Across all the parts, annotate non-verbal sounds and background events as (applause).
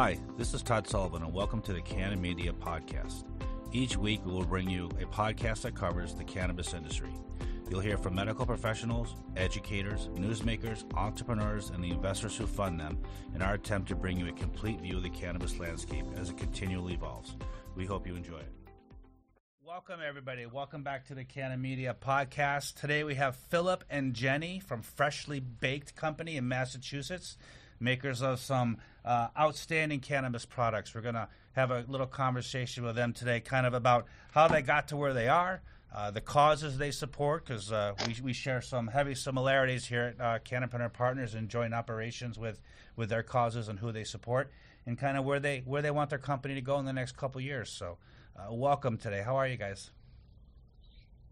Hi, this is Todd Sullivan, and welcome to the Canna Media Podcast. Each week, we will bring you a podcast that covers the cannabis industry. You'll hear from medical professionals, educators, newsmakers, entrepreneurs, and the investors who fund them in our attempt to bring you a complete view of the cannabis landscape as it continually evolves. We hope you enjoy it. Welcome, everybody. Welcome back to the Canna Media Podcast. Today we have Philip and Jenny from Freshly Baked Company in Massachusetts, makers of some uh, outstanding cannabis products. We're going to have a little conversation with them today, kind of about how they got to where they are, uh, the causes they support, because uh, we, we share some heavy similarities here at uh, Cannapreneur Partners and joint operations with, with their causes and who they support, and kind of where they where they want their company to go in the next couple years. So, uh, welcome today. How are you guys?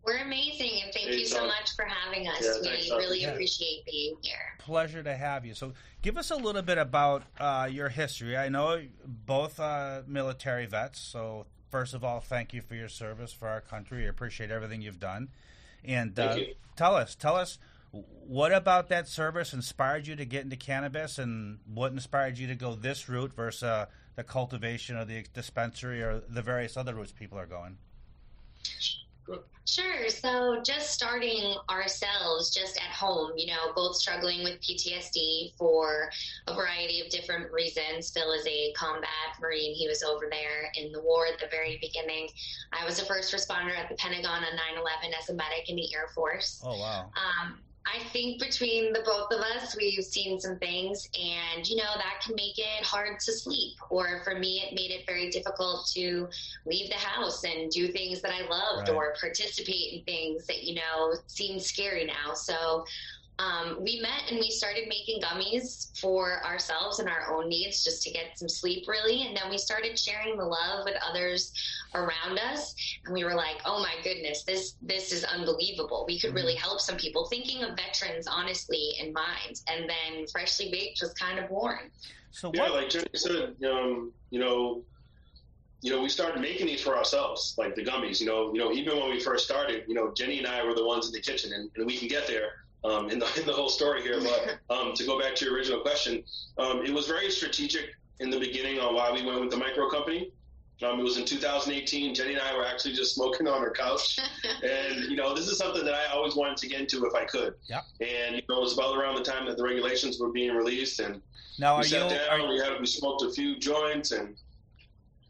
We're amazing, and thank Hey, you so Tom. much for having us. Yeah, we thanks, really Yeah. appreciate being here. Pleasure to have you. So, give us a little bit about uh, your history. I know both uh, military vets. So, first of all, thank you for your service for our country. I appreciate everything you've done. And Thank uh, you. tell us, tell us, what about that service inspired you to get into cannabis, and what inspired you to go this route versus uh, the cultivation or the dispensary or the various other routes people are going? Sure. So, just starting ourselves, just at home, you know, both struggling with PTSD for a variety of different reasons. Phil is a combat Marine. He was over there in the war at the very beginning. I was a first responder at the Pentagon on 9 11 as a medic in the Air Force. Oh wow! Um, I think between the both of us, we've seen some things, and you know that can make it hard to sleep. Or for me, it made it very difficult to leave the house and do things that I loved, Right. or participate in things that you know seem scary now. So. Um, we met and we started making gummies for ourselves and our own needs just to get some sleep, really. And then we started sharing the love with others around us and we were like, "Oh my goodness, this this is unbelievable. We could really help some people." Thinking of veterans honestly in mind, and then freshly baked was kind of born. So Yeah, like Jenny said, um, you know, you know, we started making these for ourselves, like the gummies. You know, you know, even when we first started, you know, Jenny and I were the ones in the kitchen, and, and we can get there um, in the (laughs) in the whole story here. But (laughs) um, to go back to your original question, um, it was very strategic in the beginning on why we went with the micro company. Um, it was in 2018. Jenny and I were actually just smoking on our couch, (laughs) and you know, this is something that I always wanted to get into if I could. Yep. And you know, it was about around the time that the regulations were being released, and now we are you? sat down, Are, we had we smoked a few joints, and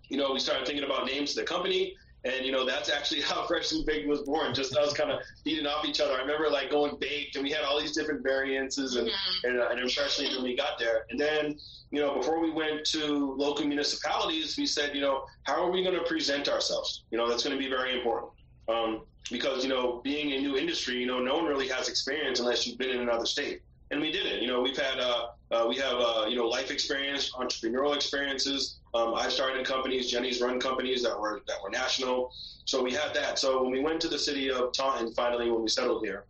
you know we started thinking about names of the company, and you know that's actually (laughs) how Freshly Baked was born. Just us kind of feeding off each other. I remember like going baked, and we had all these different variances and Mhm. and, uh, and impressions when we got there. And then you know before we went to local municipalities, we said you know how are we going to present ourselves? You know that's going to be very important. Um, because you know, being a new industry, you know, no one really has experience unless you've been in another state, and we did it. You know, we've had uh, uh, we have uh, you know life experience, entrepreneurial experiences. Um, I've started companies. Jenny's run companies that were that were national. So we had that. So when we went to the city of Taunton, finally when we settled here,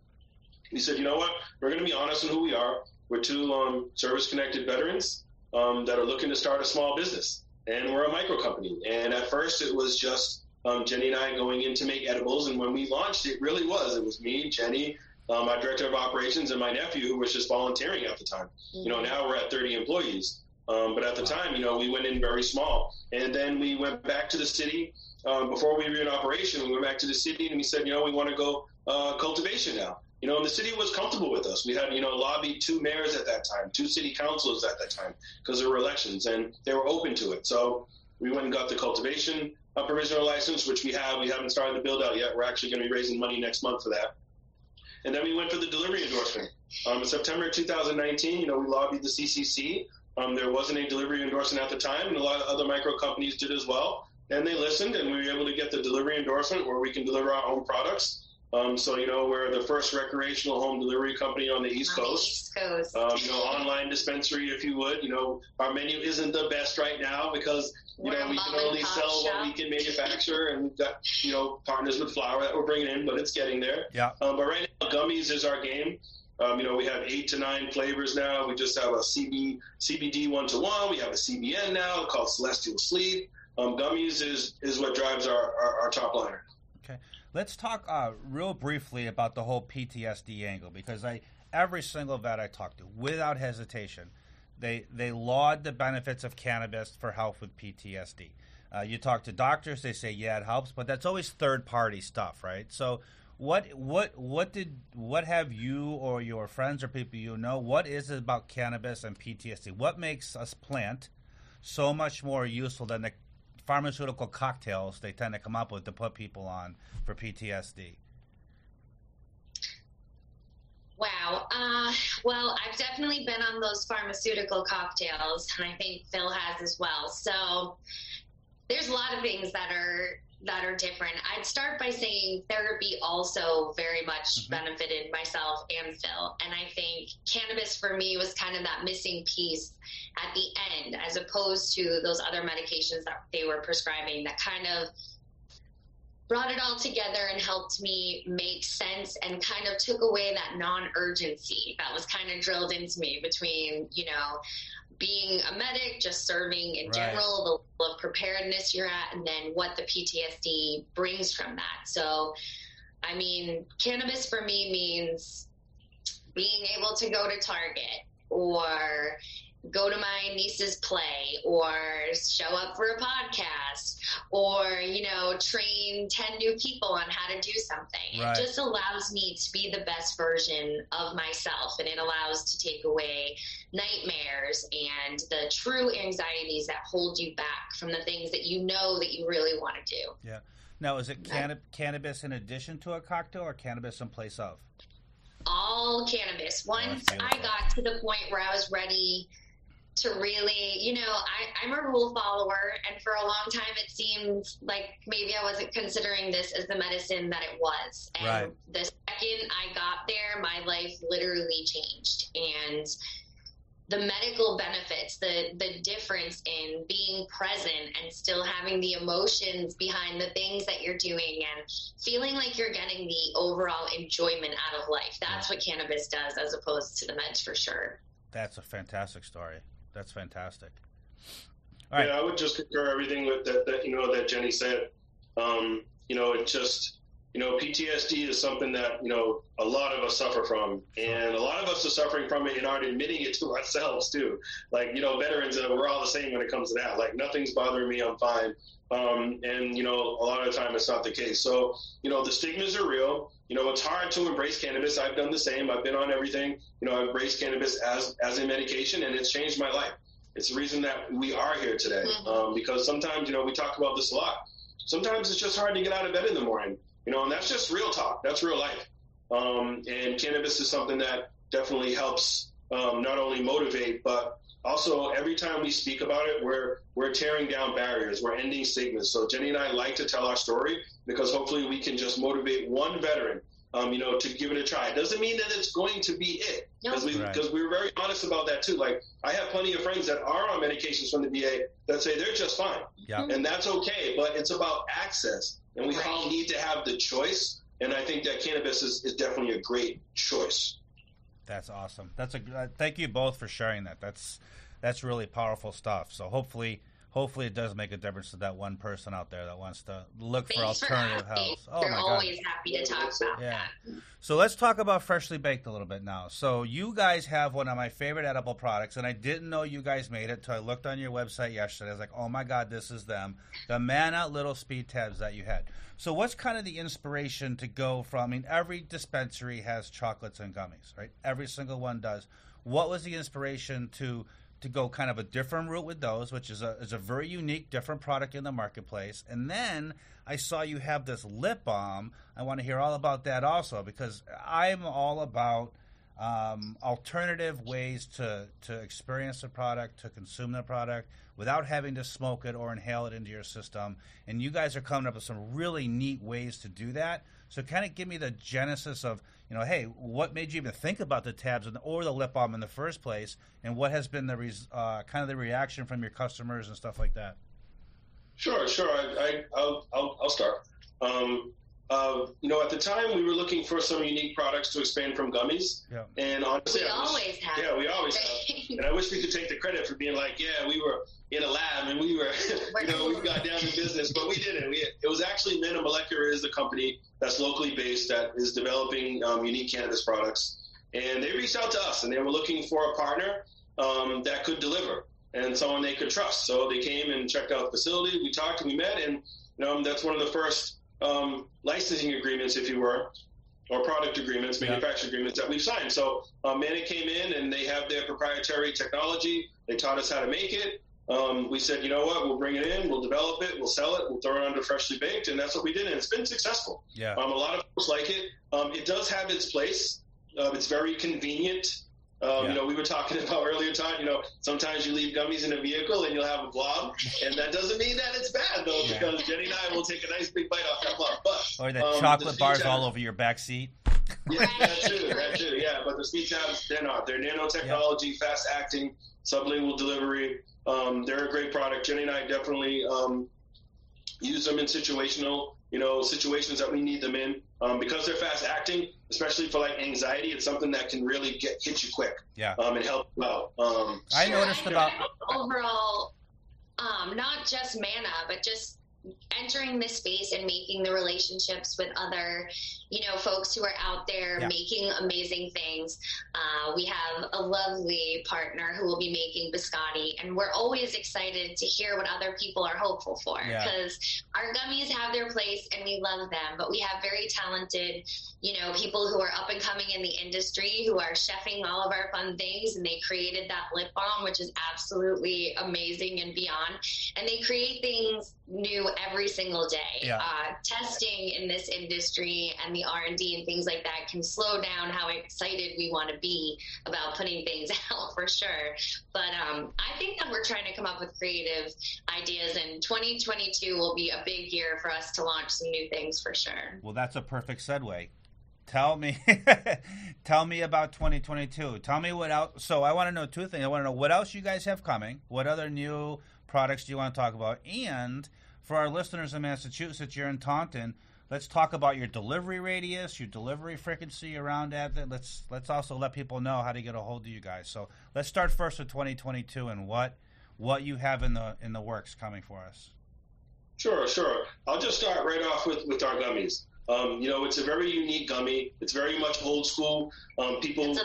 we said, you know what, we're going to be honest in who we are. We're two um, service-connected veterans um, that are looking to start a small business, and we're a micro company. And at first, it was just um, Jenny and I going in to make edibles. And when we launched, it really was. It was me, Jenny, um, my director of operations, and my nephew, who was just volunteering at the time. You know, now we're at 30 employees. Um, but at the time, you know, we went in very small. And then we went back to the city. Um, before we were in operation, we went back to the city and we said, you know, we want to go uh, cultivation now. You know, and the city was comfortable with us. We had, you know, lobbied two mayors at that time, two city councils at that time, because there were elections, and they were open to it. So we went and got the cultivation provisional license, which we have. We haven't started the build out yet. We're actually going to be raising money next month for that. And then we went for the delivery endorsement. Um, in September 2019, you know, we lobbied the CCC. Um, there wasn't a delivery endorsement at the time, and a lot of other micro companies did as well. And they listened, and we were able to get the delivery endorsement where we can deliver our own products. Um, so, you know, we're the first recreational home delivery company on the East On the Coast. East Coast. Um, you know, online dispensary, if you would. You know, our menu isn't the best right now because you We're know we can only pop sell what we can manufacture, and we've got you know partners with flour that we're bringing in, but it's getting there. Yeah. Um, but right now, gummies is our game. Um, you know, we have eight to nine flavors now. We just have a CB, CBD one to one. We have a CBN now called Celestial Sleep. Um, gummies is is what drives our, our, our top liner. Okay, let's talk uh, real briefly about the whole PTSD angle because I every single vet I talk to, without hesitation, they they laud the benefits of cannabis for help with PTSD. Uh, you talk to doctors, they say yeah it helps, but that's always third party stuff, right? So what what what did what have you or your friends or people you know what is it about cannabis and PTSD? What makes us plant so much more useful than the pharmaceutical cocktails they tend to come up with to put people on for PTSD? Wow. Uh, well, I've definitely been on those pharmaceutical cocktails, and I think Phil has as well. So there's a lot of things that are that are different. I'd start by saying therapy also very much mm-hmm. benefited myself and Phil. And I think cannabis for me was kind of that missing piece at the end, as opposed to those other medications that they were prescribing that kind of brought it all together and helped me make sense and kind of took away that non-urgency that was kind of drilled into me between you know being a medic just serving in right. general the level of preparedness you're at and then what the ptsd brings from that so i mean cannabis for me means being able to go to target or go to my niece's play or show up for a podcast or you know train 10 new people on how to do something. Right. it just allows me to be the best version of myself and it allows to take away nightmares and the true anxieties that hold you back from the things that you know that you really want to do. Yeah. Now is it canna- cannabis in addition to a cocktail or cannabis in place of all cannabis. Once oh, I got to the point where I was ready to really, you know, I, I'm a rule follower, and for a long time it seemed like maybe I wasn't considering this as the medicine that it was. And right. the second I got there, my life literally changed. And the medical benefits, the the difference in being present and still having the emotions behind the things that you're doing and feeling like you're getting the overall enjoyment out of life. That's what cannabis does as opposed to the meds for sure. That's a fantastic story. That's fantastic. All right. Yeah, I would just concur everything with that, that you know that Jenny said. Um, you know, it just you know PTSD is something that you know a lot of us suffer from, and a lot of us are suffering from it and aren't admitting it to (laughs) ourselves too. Like you know, veterans, uh, we're all the same when it comes to that. Like nothing's bothering me, I'm fine. Um, and you know, a lot of the time it's not the case. So you know, the stigmas are real. You know, it's hard to embrace cannabis. I've done the same. I've been on everything. You know, I've embraced cannabis as as a medication, and it's changed my life. It's the reason that we are here today. Mm-hmm. Um, because sometimes, you know, we talk about this a lot. Sometimes it's just hard to get out of bed in the morning. You know, and that's just real talk. That's real life. Um, and cannabis is something that definitely helps um, not only motivate, but also every time we speak about it, we're we're tearing down barriers. We're ending stigmas. So Jenny and I like to tell our story because hopefully we can just motivate one veteran um, you know, to give it a try. It doesn't mean that it's going to be it. Because we, right. we were very honest about that too. Like, I have plenty of friends that are on medications from the VA that say they're just fine. Yeah. And that's okay. But it's about access. And we right. all need to have the choice. And I think that cannabis is, is definitely a great choice. That's awesome. That's a uh, thank you both for sharing that. That's that's really powerful stuff. So hopefully hopefully it does make a difference to that one person out there that wants to look Thanks for alternative for health. Oh They're my always God. happy to talk about yeah. that. So let's talk about freshly baked a little bit now. So you guys have one of my favorite edible products, and I didn't know you guys made it until I looked on your website yesterday. I was like, oh my God, this is them. The Manna Little Speed Tabs that you had. So what's kind of the inspiration to go from? I mean, every dispensary has chocolates and gummies, right? Every single one does. What was the inspiration to to go kind of a different route with those, which is a is a very unique, different product in the marketplace. And then I saw you have this lip balm. I want to hear all about that also because I'm all about um, alternative ways to to experience the product, to consume the product without having to smoke it or inhale it into your system. And you guys are coming up with some really neat ways to do that. So, kind of give me the genesis of you know, hey, what made you even think about the tabs or the lip balm in the first place, and what has been the uh, kind of the reaction from your customers and stuff like that? Sure, sure. I, will I'll, I'll start. Um, uh, you know, at the time we were looking for some unique products to expand from gummies. Yeah. And honestly, we I wish, always have. Yeah, we always have. and I wish we could take the credit for being like, yeah, we were in a lab and we were, (laughs) you know, we got down to business, but we didn't. We, it was actually Manna Molecular is the company that's locally based that is developing um, unique cannabis products. And they reached out to us and they were looking for a partner um, that could deliver and someone they could trust. So they came and checked out the facility. We talked and we met, and you know, that's one of the first um, licensing agreements, if you were, or product agreements, manufacturing yeah. agreements that we've signed. So um, Manna came in and they have their proprietary technology. They taught us how to make it. Um, we said, you know what, we'll bring it in, we'll develop it, we'll sell it, we'll throw it under freshly baked, and that's what we did, and it's been successful. Yeah. Um, a lot of folks like it. Um, it does have its place. Uh, it's very convenient. Um, yeah. You know, we were talking (laughs) about earlier, Todd. You know, sometimes you leave gummies in a vehicle and you'll have a blob, and that doesn't mean that it's bad though, yeah. because Jenny and I will take a nice big bite off that blob. But or the um, chocolate the bars all over your back seat. (laughs) Yeah, that too, that too. Yeah, but the speed tabs, they're not. They're nanotechnology, yep. fast acting, sublingual delivery. Um, they're a great product. Jenny and I definitely um, use them in situational, you know, situations that we need them in. Um, because they're fast acting, especially for like anxiety, it's something that can really get hit you quick. Yeah. Um, and help you out. Um, I noticed about overall, um, not just Manna, but just entering the space and making the relationships with other, you know, folks who are out there yeah. making amazing things. Uh, we have a lovely partner who will be making biscotti, and we're always excited to hear what other people are hopeful for because yeah. our gummies have their place and we love them, but we have very talented, you know, people who are up and coming in the industry who are chefing all of our fun things, and they created that lip balm, which is absolutely amazing and beyond. And they create things new every single day. Yeah. Uh, testing in this industry and the R and D and things like that can slow down how excited we want to be about putting things (laughs) out for sure. But um, I think that we're trying to come up with creative ideas, and 2022 will be a big year for us to launch some new things for sure. Well, that's a perfect segue. Tell me, (laughs) tell me about 2022. Tell me what else. So I want to know two things. I want to know what else you guys have coming. What other new products do you want to talk about? And for our listeners in Massachusetts, you're in Taunton. Let's talk about your delivery radius, your delivery frequency around that. Let's let's also let people know how to get a hold of you guys. So let's start first with 2022 and what what you have in the in the works coming for us. Sure, sure. I'll just start right off with with our gummies. Um, you know, it's a very unique gummy. It's very much old school. Um, people, you know,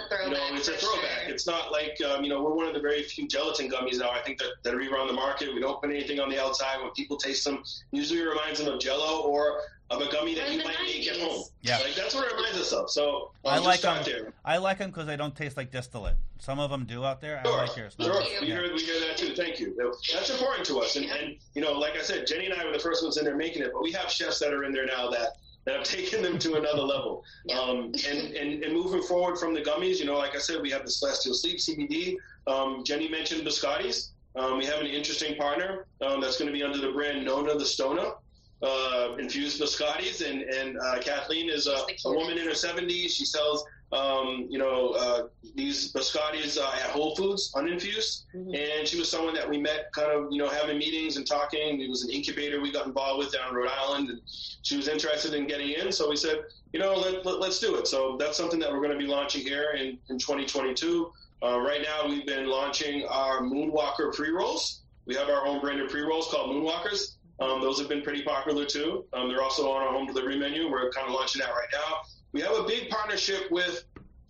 it's a throwback. Sure. It's not like, um, you know, we're one of the very few gelatin gummies now. I think that, that are even on the market. We don't put anything on the outside. When people taste them, usually it reminds them of Jello or of a gummy that you might 90s. make at home. Yeah, like that's what it reminds us of. So I like them. There. I like them because they don't taste like distillate. Some of them do out there. Sure, I like yours. Sure, we, hear, we hear that too. Thank you. That's important to us. And, yeah. and you know, like I said, Jenny and I were the first ones in there making it, but we have chefs that are in there now that that have (laughs) taken them to another level. Yeah. Um, and, and, and moving forward from the gummies, you know, like I said, we have the Celestial Sleep CBD. Um, Jenny mentioned biscottis. Um, we have an interesting partner um, that's going to be under the brand Nona the Stona. Uh, infused biscottis, and and uh, Kathleen is a, a, woman in her 70s. She sells um, you know, uh, these biscottis uh, at Whole Foods, uninfused. Mm-hmm. And she was someone that we met kind of, you know, having meetings and talking. It was an incubator we got involved with down in Rhode Island. And she was interested in getting in. So we said, you know, let, let, us do it. So that's something that we're going to be launching here in, in 2022. Uh, right now, we've been launching our Moonwalker pre rolls. We have our own branded pre rolls called Moonwalkers. Um, those have been pretty popular too. Um, they're also on our home delivery menu. We're kind of launching that right now we have a big partnership with.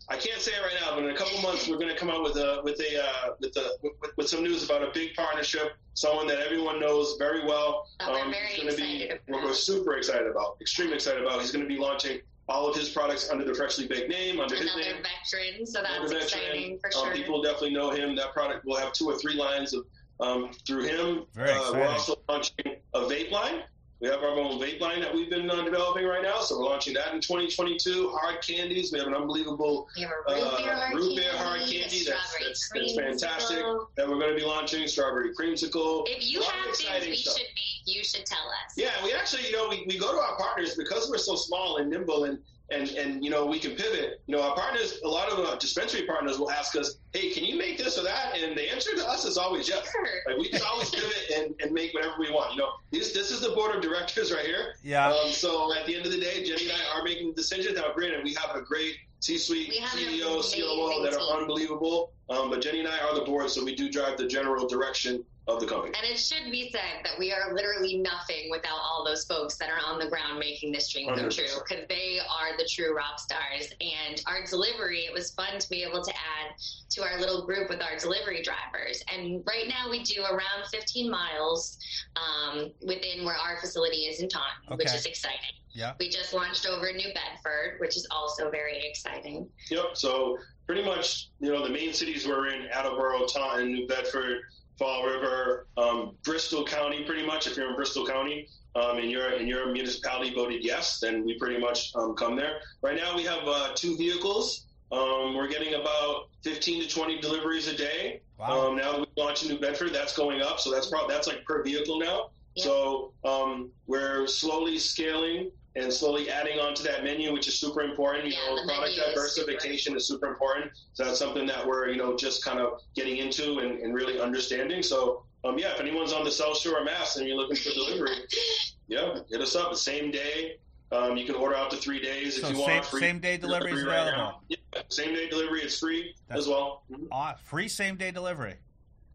I can't say it right now, but in a couple months we're going to come out with a with a uh, with, a with, with, some news about a big partnership. Someone that everyone knows very well. Oh, um, very going to be we're, we're super excited about, extremely excited about. He's going to be launching all of his products under the freshly baked name, under Another his name. veteran, so that's veteran. exciting for um, sure. people definitely know him. That product will have two or three lines of um, through him. Very uh, we're also launching a vape line. We have our own vape line that we've been uh, developing right now, so we're launching that in 2022. Hard candies, we have an unbelievable root beer, uh, hard, root beer hard candy that's, that's, that's, fantastic. That we're going to be launching strawberry creamsicle. If you have things we stuff. should make, you should tell us. Yeah, we actually, you know, we, we go to our partners because we're so small and nimble and and and you know we can pivot. You know, our partners, a lot of uh, dispensary partners will ask us, "Hey, can you make this or that?" And the answer to us is always yes. Sure. Like we can always pivot and, and make whatever we want. You know, this this is the board of directors right here. Yeah. Um, so at the end of the day, Jenny and I are making the decisions. Now, granted, we have a great C-suite, CEO, COO that are unbelievable. Um, but Jenny and I are the board, so we do drive the general direction of the company. And it should be said that we are literally nothing without all those folks that are on the ground making this dream come 100. true because they are the true rock stars. And our delivery, it was fun to be able to add to our little group with our delivery drivers. And right now we do around 15 miles um, within where our facility is in Taunton, which is exciting. Yeah. We just launched over in New Bedford, which is also very exciting. Yep. So pretty much, you know, the main cities we're in: Attleboro, Taunton, New Bedford, Fall River, um, Bristol County. Pretty much, if you're in Bristol County um, and your and your municipality voted yes, then we pretty much um, come there. Right now, we have uh, two vehicles. Um, we're getting about 15 to 20 deliveries a day. Wow. Um, now that we launched in New Bedford, that's going up. So that's probably that's like per vehicle now. Yeah. So um, we're slowly scaling and slowly adding onto that menu, which is super important. You Yeah, know, product menu is diversification is super important. So that's something that we're you know just kind of getting into and, and really understanding. So um, yeah, if anyone's on the South Shore of Mass and you're looking for delivery, (laughs) yeah, hit us up. The same day. Um, you can order out to three days if you same- want. Free same day delivery is right available? now. Yeah, same day delivery. It's free That's- as well. Mhm. Aw- free same day delivery.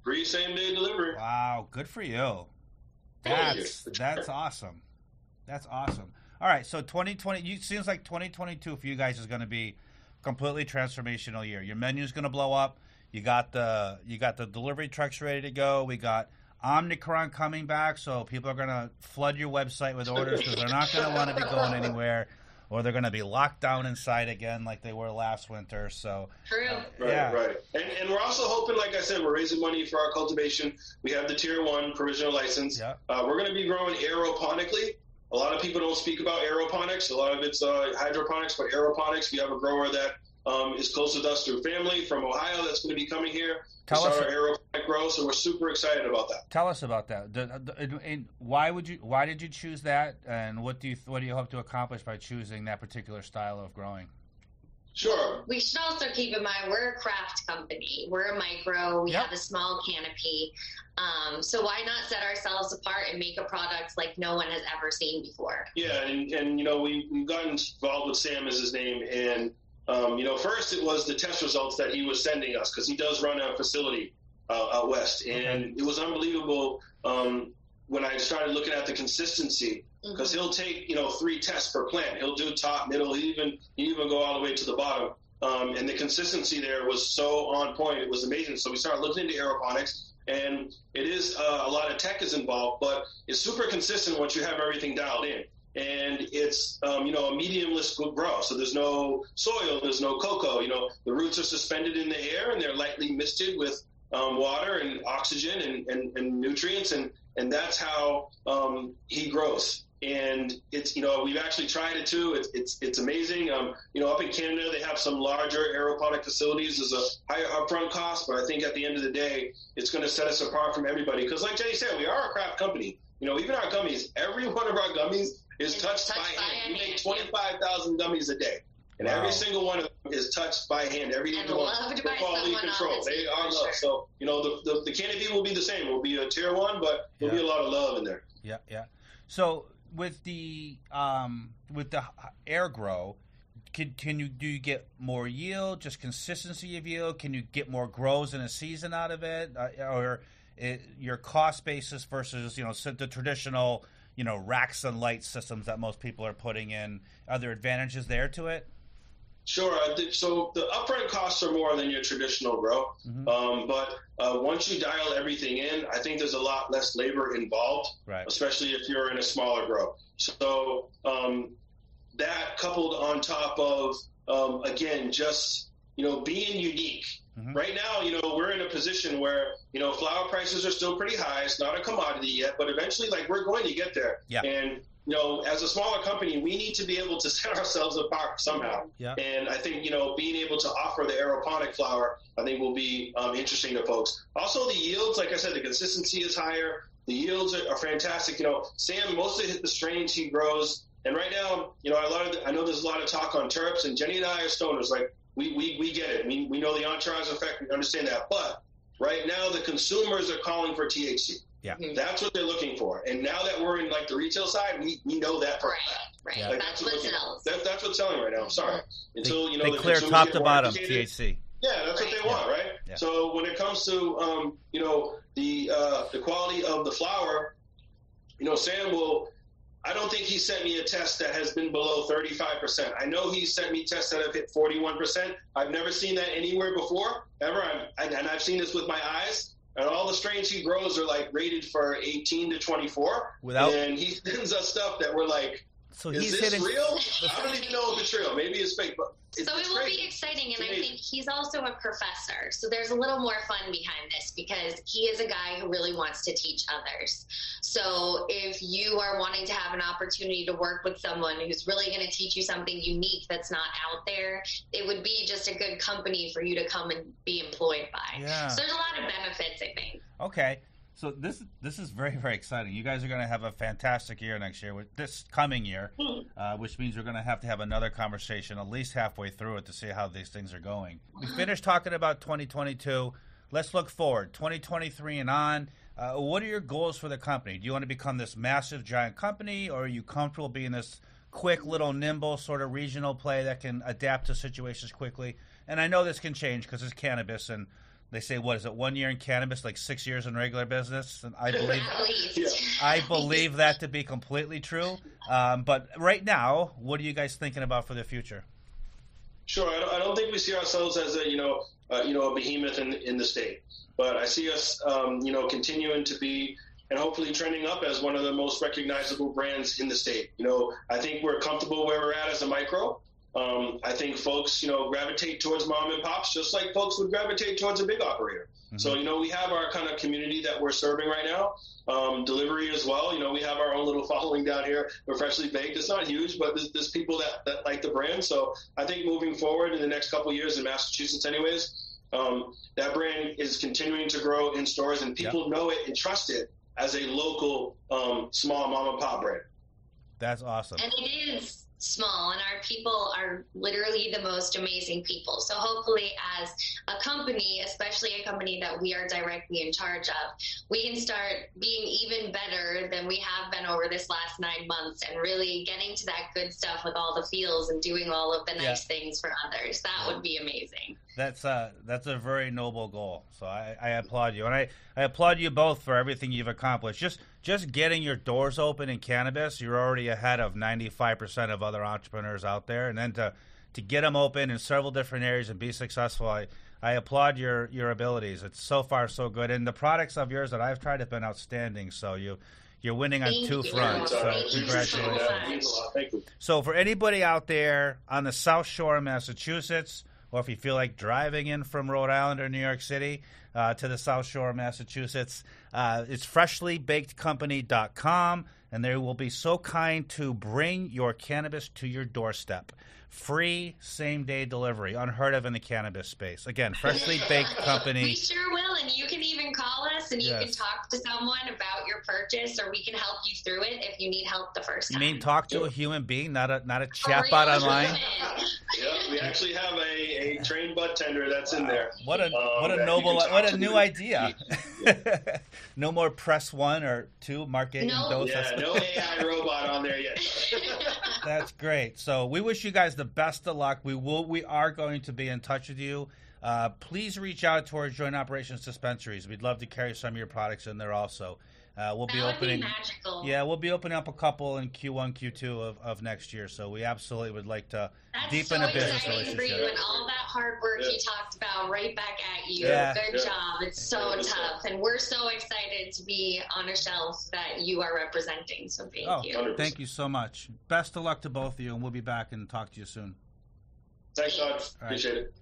Free same day delivery. Wow, good for you. Thank you. That's that's awesome. That's awesome. All right, so 2020 you seems like 2022 for you guys is going to be completely transformational year. Your menu's going to blow up. You got the you got the delivery trucks ready to go. We got Omnicron coming back, so people are going to flood your website with orders because they're not going to want to be going anywhere, or they're going to be locked down inside again like they were last winter. So True. Right, Yeah. right. And, and we're also hoping, like I said, we're raising money for our cultivation. We have the tier one provisional license. Yeah. Uh, we're going to be growing aeroponically. A lot of people don't speak about aeroponics. A lot of it's uh, hydroponics, but aeroponics, we have a grower that um, is close with us through family from Ohio that's going to be coming here Tell to us- our aeroponic grow. So we're super excited about that. Tell us about that. The, the, why would you? Why did you choose that? And what do you what do you hope to accomplish by choosing that particular style of growing? Sure. We should also keep in mind we're a craft company. We're a micro. We Yep. have a small canopy. Um, so why not set ourselves apart and make a product like no one has ever seen before? Yeah, and, and you know, we, we've gotten involved with Sam as his name. And, um, you know, first it was the test results that he was sending us because he does run a facility uh, out west. And it was unbelievable um, when I started looking at the consistency because he'll take, you know, three tests per plant. He'll do top, middle, even, even go all the way to the bottom. Um, and the consistency there was so on point. It was amazing. So we started looking into aeroponics. And it is uh, a lot of tech is involved, but it's super consistent once you have everything dialed in. And it's um, you know a mediumless grow, so there's no soil, there's no coco. You know the roots are suspended in the air and they're lightly misted with um, water and oxygen and, and, and nutrients, and and that's how um, he grows. And it's you know we've actually tried it too. It's it's it's amazing. Um, you know up in Canada they have some larger aeroponic facilities. There's a higher upfront cost, but I think at the end of the day it's going to set us apart from everybody. Because like Jenny said, we are a craft company. You know even our gummies, every one of our gummies is touched, touched by by hand. We make twenty five thousand gummies a day. And Wow. every single one of them is touched by hand. Every And one loved for by quality control. They are for loved. sure. So you know the, the the canopy will be the same. It will be a tier one, but there'll Yeah. be a lot of love in there. Yeah, yeah. So with the um, with the air grow, can can you do you get more yield? Just consistency of yield? Can you get more grows in a season out of it, uh, or it, your cost basis versus you know so the traditional you know racks and light systems that most people are putting in? Are there advantages there to it? Sure. So the upfront costs are more than your traditional grow, Mhm. um, but uh, once you dial everything in, I think there's a lot less labor involved. Right. especially if you're in a smaller grow. So um, that coupled on top of um, again just you know being unique. Mhm. Right now, you know we're in a position where you know flower prices are still pretty high. It's not a commodity yet, but eventually, like we're going to get there. Yeah. And you know, as a smaller company, we need to be able to (laughs) set ourselves apart somehow. Yeah. And I think you know being able to offer the aeroponic flower, I think will be um, interesting to folks. Also, the yields, like I said, the consistency is higher. The yields are, are fantastic. You know, Sam mostly hit the strains he grows, and right now, you know, a lot of I know there's a lot of talk on terps, and Jenny and I are stoners. Like we we, we get it. We we know the entourage effect. We understand that, but right now the consumers are calling for THC. Yeah. Mhm. That's what they're looking for. And now that we're in like the retail side, we, we know that for a Right, fact. right. Yeah. Like, That's what what sells. That, that's what's selling right now. I'm sorry. Until you know they the clear top to bottom. THC. Yeah, that's what they want, right? Yeah. So when it comes to um, you know the uh, the quality of the flower, you know, Sam will. I don't think he sent me a test that has been below 35%. I know he sent me tests that have hit 41%. I've never seen that anywhere before, ever. I'm, and I've seen this with my eyes. And all the strains he grows are like rated for 18 to 24. Without, and he sends us stuff that we're like, so is he's this hitting. real? I don't even know if it's real. Maybe it's fake, but it's, so it will be exciting, and I think he's also a professor. So there's a little more fun behind this because he is a guy who really wants to teach others. So if you are wanting to have an opportunity to work with someone who's really going to teach you something unique that's not out there, it would be just a good company for you to come and be employed by. Yeah. So there's a lot of benefits, I think. Okay. So this this is very very exciting. You guys are going to have a fantastic year next year with this coming year, uh, which means we're going to have to have another conversation at least halfway through it to see how these things are going. We finished talking about 2022. Let's look forward 2023 and on. Uh, what are your goals for the company? Do you want to become this massive giant company, or are you comfortable being this quick little nimble sort of regional play that can adapt to situations quickly? And I know this can change because it's cannabis and they say what is it one year in cannabis like six years in regular business and i believe (laughs) Yeah. i believe that to be completely true um, but right now what are you guys thinking about for the future Sure, I don't, I don't think we see ourselves as a you know uh, you know a behemoth in in the state, but I see us um, you know continuing to be and hopefully trending up as one of the most recognizable brands in the state. You know, I think we're comfortable where we're at as a micro. Um, I think folks, you know, gravitate towards mom and pops just like folks would gravitate towards a big operator. So, you know, we have our kind of community that we're serving right now. Um, delivery as well. You know, we have our own little (laughs) following down here. We're freshly baked. It's not huge, but there's, there's people that, that like the brand. So I think moving forward in the next couple of years in Massachusetts, anyways, um, that brand is continuing to grow in stores and people know it and trust it as a local um, small mom and pop brand. that's awesome And it is small, and our people are literally the most amazing people. So, hopefully, as a company, especially a company that we are directly in charge of, we can start being even better than we have been over this last nine months and really getting to that good stuff with all the feels and doing all of the nice Yeah. things for others. That would be amazing. That's uh that's a very noble goal. So I, I applaud you, and I, I applaud you both for everything you've accomplished. Just just getting your doors open in cannabis, you're already ahead of 95 percent of other entrepreneurs out there, and then to to get them open in several different areas and be successful, I I applaud your your abilities. It's so far so good, and the products of yours that I've tried have been outstanding. So you. You're winning on Thank two you. fronts, so Thank so congratulations. much. That means a lot. Thank you. So, for anybody out there on the South Shore of Massachusetts, or if you feel like driving in from Rhode Island or New York City uh, to the South Shore of Massachusetts, uh, it's freshlybakedcompany.com, and they will be so kind to bring your cannabis to your doorstep. Free same day delivery, unheard of in the cannabis space. Again, (laughs) Freshly Baked company. We sure will, and you can even us and you can talk to someone about your purchase, or we can help you through it if you need help the first time. You time. mean talk to a human being, not a not a A chatbot online? human. (laughs) Yeah, we actually have a, a (laughs) trained bud tender that's in there. What a Um, what a noble what a to. new idea. (laughs) no more press one or two marketing No. doses. Yeah, no AI robot on there yet. That's great. So we wish you guys the best of luck. We will we are going to be in touch with you. Uh, please reach out to our joint operations dispensaries. We'd love to carry some of your products in there also. Uh, we'll be that would opening be magical. yeah, we'll be opening up a couple in Q1, Q2 of, of next year. So we absolutely would like to That's deepen so a business exciting for you relationship. and all that hard work Yeah. you talked about right back at you. Yeah. Good Yeah. job. It's so Yeah. tough. And we're so excited to be on a shelf that you are representing. So thank Oh, you. 100%. thank you so much. Best of luck to both of you, and we'll be back and talk to you soon. Thanks, Todd. Thanks. Appreciate it.